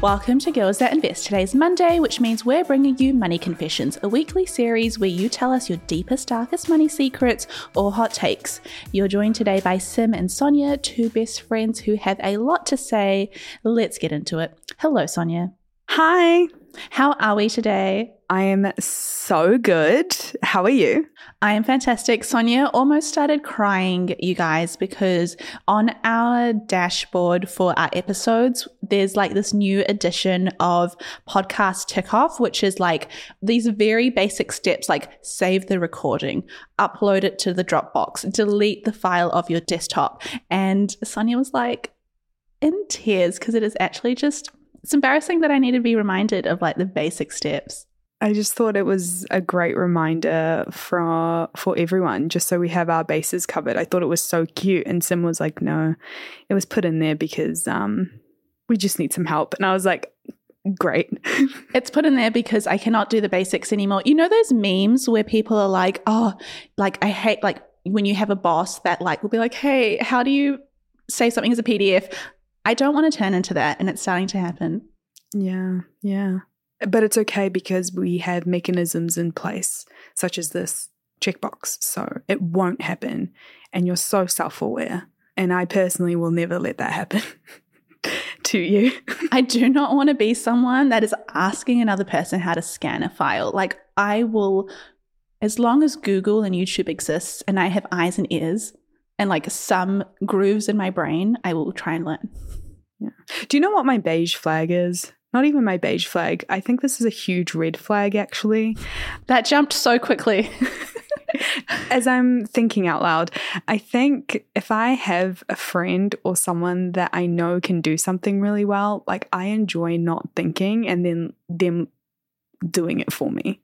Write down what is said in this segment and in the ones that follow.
Welcome to Girls That Invest. Today's Monday, which means we're bringing you Money Confessions, a weekly series where you tell us your deepest, darkest money secrets or hot takes. You're joined today by Sim and Sonya, two best friends who have a lot to say. Let's get into it. Hello, Sonya. Hi. How are we today? I am so good. How are you? I am fantastic. Sonya almost started crying, you guys, because on our dashboard for our episodes, there's like this new edition of podcast tick off, which is like these very basic steps like save the recording, upload it to the Dropbox, delete the file of your desktop. And Sonya was like in tears because it is actually just it's embarrassing that I need to be reminded of like the basic steps. I just thought it was a great reminder for for everyone, just so we have our bases covered. I thought it was so cute, and Sim was like, "No, it was put in there because um, we just need some help." And I was like, "Great." it's put in there because I cannot do the basics anymore. You know those memes where people are like, "Oh, like I hate like when you have a boss that like will be like, "Hey, how do you say something as a PDF?" I don't want to turn into that, and it's starting to happen. Yeah, yeah. But it's okay because we have mechanisms in place, such as this checkbox. So it won't happen. And you're so self aware. And I personally will never let that happen to you. I do not want to be someone that is asking another person how to scan a file. Like, I will, as long as Google and YouTube exists and I have eyes and ears and like some grooves in my brain, I will try and learn. Yeah. Do you know what my beige flag is? Not even my beige flag. I think this is a huge red flag, actually. That jumped so quickly. As I'm thinking out loud, I think if I have a friend or someone that I know can do something really well, like I enjoy not thinking and then them doing it for me.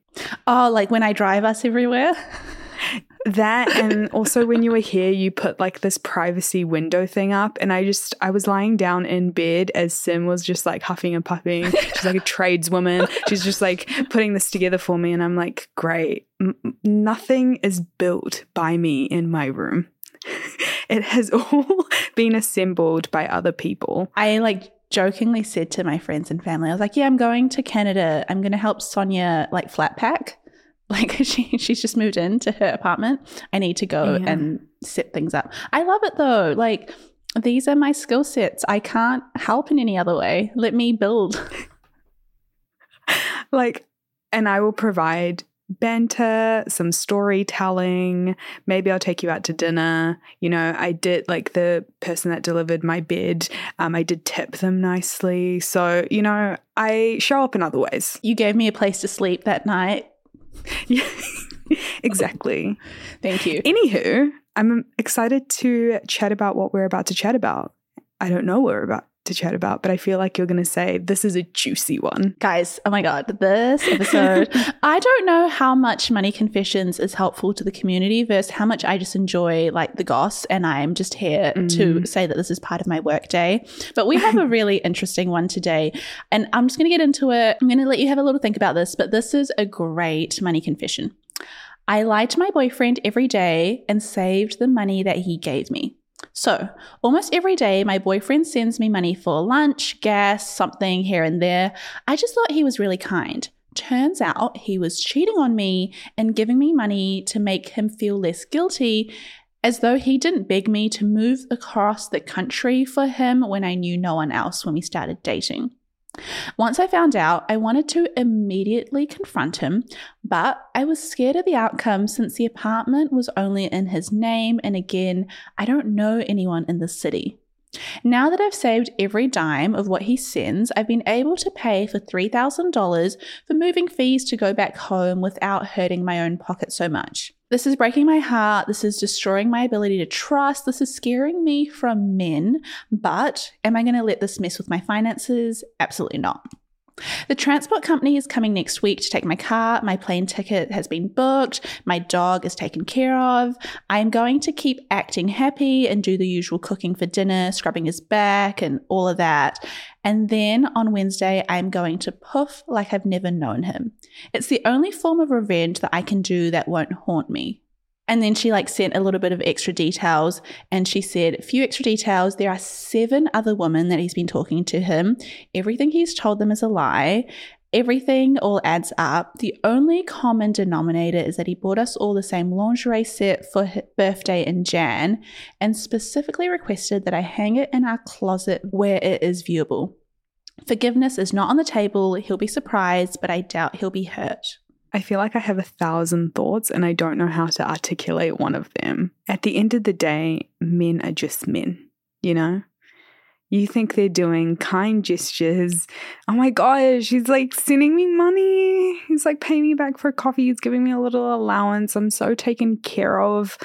Oh, like when I drive us everywhere? that and also when you were here you put like this privacy window thing up and i just i was lying down in bed as sim was just like huffing and puffing. She's like a tradeswoman. She's just like putting this together for me and i'm like great. M- nothing is built by me in my room. It has all been assembled by other people. I like jokingly said to my friends and family i was like yeah i'm going to canada. I'm going to help sonya like flat pack like she she's just moved into her apartment. I need to go yeah. and set things up. I love it though. Like these are my skill sets. I can't help in any other way. Let me build. like and I will provide banter, some storytelling. Maybe I'll take you out to dinner. You know, I did like the person that delivered my bed, um, I did tip them nicely. So, you know, I show up in other ways. You gave me a place to sleep that night. Yeah, exactly. Thank you. Anywho, I'm excited to chat about what we're about to chat about. I don't know what we're about to chat about, but I feel like you're going to say this is a juicy one. Guys, oh my God, this episode. I don't know how much Money Confessions is helpful to the community versus how much I just enjoy like the goss and I'm just here mm. to say that this is part of my work day. But we have a really interesting one today and I'm just going to get into it. I'm going to let you have a little think about this, but this is a great money confession. I lied to my boyfriend every day and saved the money that he gave me. So, almost every day, my boyfriend sends me money for lunch, gas, something here and there. I just thought he was really kind. Turns out he was cheating on me and giving me money to make him feel less guilty, as though he didn't beg me to move across the country for him when I knew no one else when we started dating. Once I found out, I wanted to immediately confront him, but I was scared of the outcome since the apartment was only in his name, and again, I don't know anyone in the city. Now that I've saved every dime of what he sends, I've been able to pay for $3,000 for moving fees to go back home without hurting my own pocket so much. This is breaking my heart. This is destroying my ability to trust. This is scaring me from men. But am I going to let this mess with my finances? Absolutely not. The transport company is coming next week to take my car. My plane ticket has been booked. My dog is taken care of. I am going to keep acting happy and do the usual cooking for dinner, scrubbing his back, and all of that. And then on Wednesday, I'm going to poof like I've never known him. It's the only form of revenge that I can do that won't haunt me. And then she like sent a little bit of extra details and she said, a few extra details. There are seven other women that he's been talking to him. Everything he's told them is a lie. Everything all adds up. The only common denominator is that he bought us all the same lingerie set for his birthday in Jan and specifically requested that I hang it in our closet where it is viewable. Forgiveness is not on the table. He'll be surprised, but I doubt he'll be hurt. I feel like I have a thousand thoughts and I don't know how to articulate one of them. At the end of the day, men are just men, you know? You think they're doing kind gestures. Oh my gosh, he's like sending me money. He's like paying me back for coffee. He's giving me a little allowance. I'm so taken care of.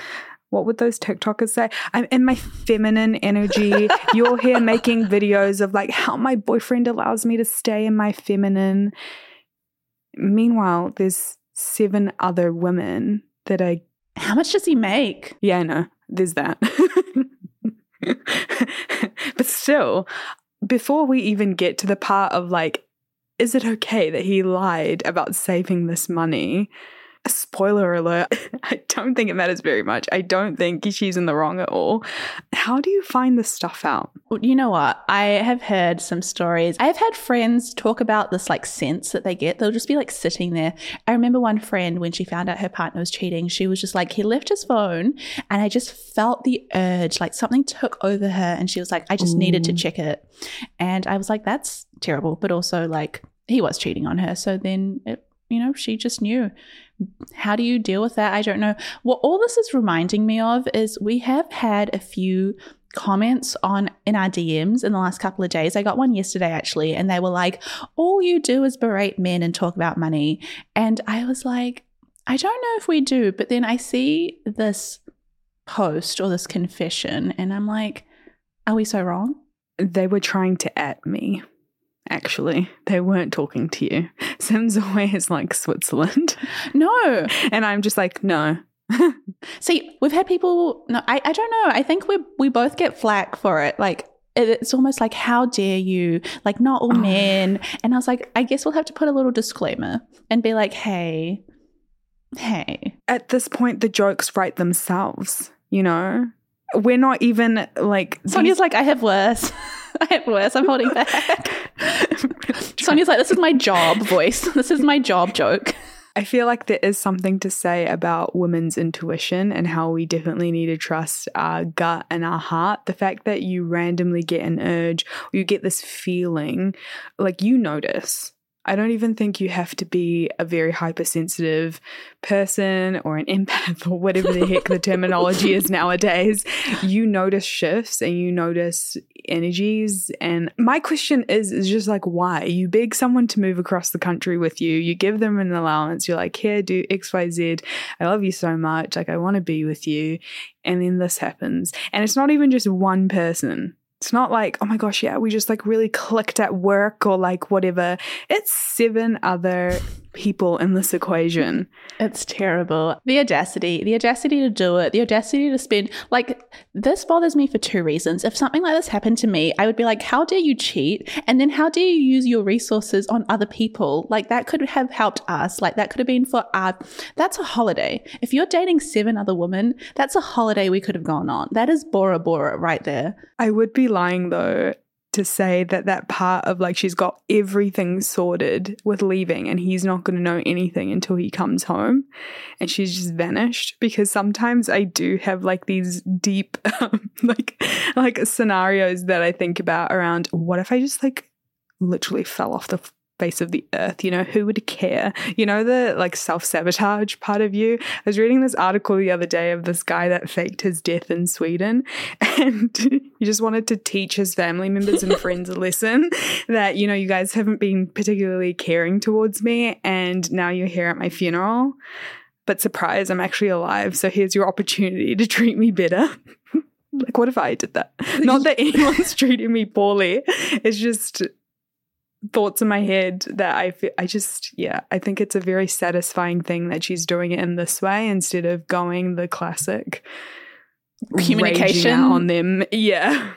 What would those TikTokers say? I'm in my feminine energy. You're here making videos of like how my boyfriend allows me to stay in my feminine. Meanwhile, there's seven other women that I. How much does he make? Yeah, I know. There's that. but still, before we even get to the part of like, is it okay that he lied about saving this money? Spoiler alert, I don't think it matters very much. I don't think she's in the wrong at all. How do you find this stuff out? Well, you know what? I have heard some stories. I've had friends talk about this like sense that they get. They'll just be like sitting there. I remember one friend when she found out her partner was cheating, she was just like, he left his phone and I just felt the urge, like something took over her and she was like, I just Ooh. needed to check it. And I was like, that's terrible. But also like he was cheating on her. So then it you know, she just knew. How do you deal with that? I don't know. What all this is reminding me of is we have had a few comments on in our DMs in the last couple of days. I got one yesterday actually, and they were like, All you do is berate men and talk about money. And I was like, I don't know if we do, but then I see this post or this confession, and I'm like, Are we so wrong? They were trying to at me actually. They weren't talking to you. Sims always like Switzerland. No. And I'm just like, no. See, we've had people no, I, I don't know. I think we we both get flack for it. Like it's almost like how dare you like not all oh. men and i was like i guess we'll have to put a little disclaimer and be like hey hey at this point the jokes write themselves you know we're not even like sonya's these- like i have worse I have worse. I'm holding back. Sonya's like, this is my job voice. This is my job joke. I feel like there is something to say about women's intuition and how we definitely need to trust our gut and our heart. The fact that you randomly get an urge or you get this feeling, like you notice I don't even think you have to be a very hypersensitive person or an empath or whatever the heck the terminology is nowadays. You notice shifts and you notice energies. And my question is, is just like, why? You beg someone to move across the country with you, you give them an allowance, you're like, here, do XYZ. I love you so much. Like, I want to be with you. And then this happens. And it's not even just one person. It's not like, oh my gosh, yeah, we just like really clicked at work or like whatever. It's seven other people in this equation. It's terrible. The audacity, the audacity to do it, the audacity to spend like this bothers me for two reasons. If something like this happened to me, I would be like, how dare you cheat? And then how dare you use your resources on other people? Like that could have helped us. Like that could have been for our that's a holiday. If you're dating seven other women, that's a holiday we could have gone on. That is Bora Bora right there. I would be lying though to say that that part of like she's got everything sorted with leaving and he's not going to know anything until he comes home and she's just vanished. Because sometimes I do have like these deep um, like like scenarios that I think about around what if I just like literally fell off the face of the earth. You know, who would care? You know, the like self sabotage part of you. I was reading this article the other day of this guy that faked his death in Sweden and he just wanted to teach his family members and friends a lesson that, you know, you guys haven't been particularly caring towards me and now you're here at my funeral. But surprise, I'm actually alive. So here's your opportunity to treat me better. like, what if I did that? Not that anyone's treating me poorly. It's just thoughts in my head that I feel, I just yeah I think it's a very satisfying thing that she's doing it in this way instead of going the classic communication? on them. Yeah.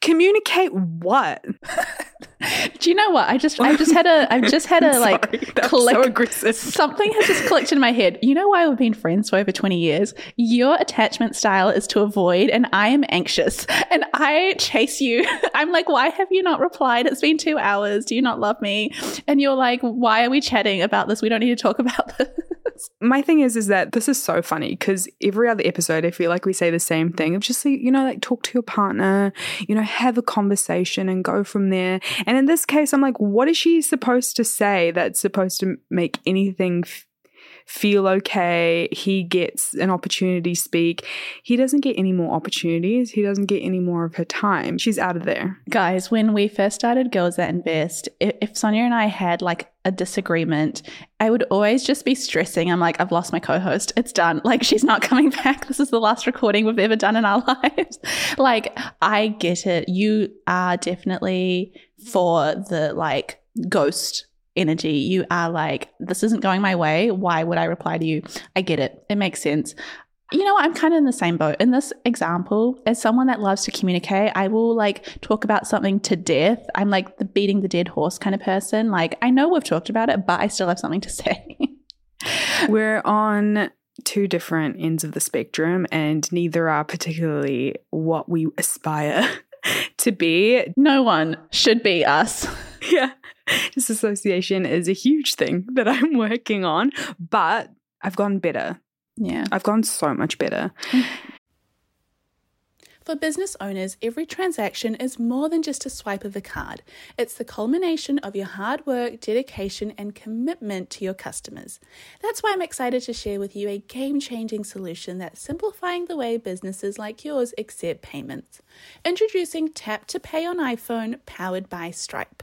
Communicate what do you know what? I just i just had a i've just had a like click so something has just clicked in my head. You know why we've been friends for over 20 years? Your attachment style is to avoid and i am anxious and i chase you. I'm like why have you not replied? It's been two hours. Do you not love me? And you're like why are we chatting about this? We don't need to talk about this my thing is, is that this is so funny because every other episode, I feel like we say the same thing of just, you know, like talk to your partner, you know, have a conversation and go from there. And in this case, I'm like, what is she supposed to say that's supposed to make anything feel okay. He gets an opportunity speak. He doesn't get any more opportunities. He doesn't get any more of her time. She's out of there. Guys, when we first started Girls That Invest, if Sonya and I had like a disagreement, I would always just be stressing. I'm like, I've lost my co host. It's done. Like, she's not coming back. This is the last recording we've ever done in our lives. like, I get it. You are definitely for the like ghost energy. You are like, this isn't going my way. Why would I reply to you? I get it. It makes sense. You know, I'm kind of in the same boat. In this example, as someone that loves to communicate, I will like talk about something to death. I'm like the beating the dead horse kind of person. Like, I know we've talked about it, but I still have something to say. We're on two different ends of the spectrum, and neither are particularly what we aspire to be. No one should be us. Yeah. Disassociation is a huge thing that I'm working on, but I've gone better. Yeah. I've gone so much better. For business owners, every transaction is more than just a swipe of a card. It's the culmination of your hard work, dedication, and commitment to your customers. That's why I'm excited to share with you a game changing solution that's simplifying the way businesses like yours accept payments. Introducing Tap to Pay on iPhone, powered by Stripe.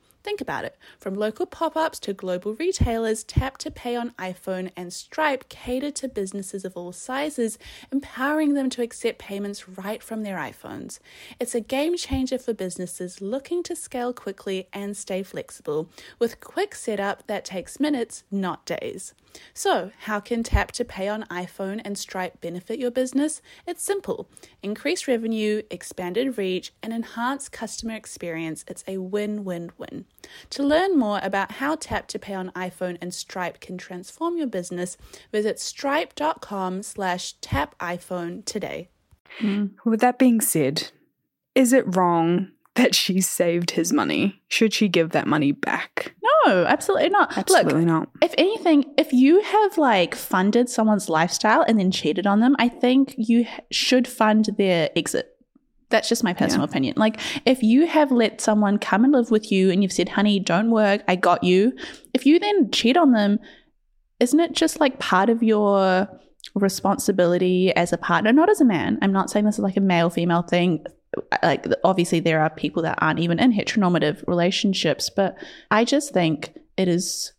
Think about it. From local pop ups to global retailers, Tap to Pay on iPhone and Stripe cater to businesses of all sizes, empowering them to accept payments right from their iPhones. It's a game changer for businesses looking to scale quickly and stay flexible, with quick setup that takes minutes, not days. So, how can Tap to Pay on iPhone and Stripe benefit your business? It's simple increase revenue, expanded reach, and enhanced customer experience. It's a win win win. To learn more about how Tap to Pay on iPhone and Stripe can transform your business, visit stripe.com slash tap iPhone today. Mm. With that being said, is it wrong that she saved his money? Should she give that money back? No, absolutely not. Absolutely Look, not. If anything, if you have like funded someone's lifestyle and then cheated on them, I think you should fund their exit. That's just my personal yeah. opinion. Like, if you have let someone come and live with you and you've said, honey, don't work, I got you, if you then cheat on them, isn't it just like part of your responsibility as a partner, not as a man? I'm not saying this is like a male female thing like obviously there are people that aren't even in heteronormative relationships but i just think it is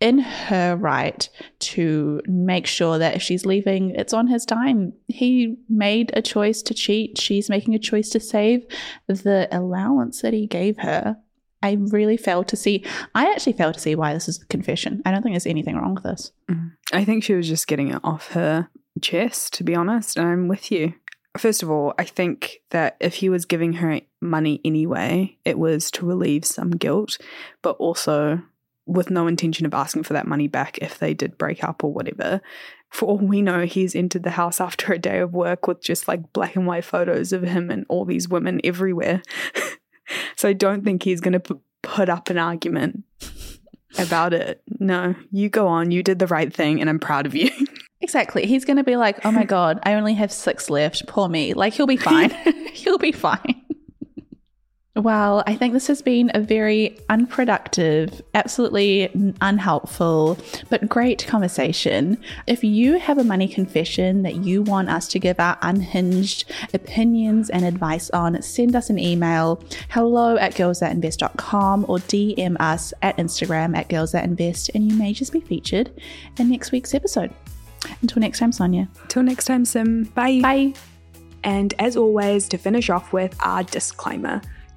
in her right to make sure that if she's leaving, it's on his time. He made a choice to cheat. She's making a choice to save the allowance that he gave her. I really failed to see. I actually failed to see why this is a confession. I don't think there's anything wrong with this. Mm. I think she was just getting it off her chest, to be honest. And I'm with you. First of all, I think that if he was giving her money anyway, it was to relieve some guilt, but also with no intention of asking for that money back if they did break up or whatever. For all we know, he's entered the house after a day of work with just like black and white photos of him and all these women everywhere. so I don't think he's going to p- put up an argument about it. No, you go on. You did the right thing, and I'm proud of you. Exactly. He's going to be like, oh my God, I only have six left. Poor me. Like, he'll be fine. he'll be fine. Well, I think this has been a very unproductive, absolutely unhelpful, but great conversation. If you have a money confession that you want us to give our unhinged opinions and advice on, send us an email hello at girlsthatinvest.com or DM us at Instagram at girlsthatinvest, and you may just be featured in next week's episode. Until next time, Sonya. Until next time, Sim. Bye. Bye. And as always, to finish off with our disclaimer.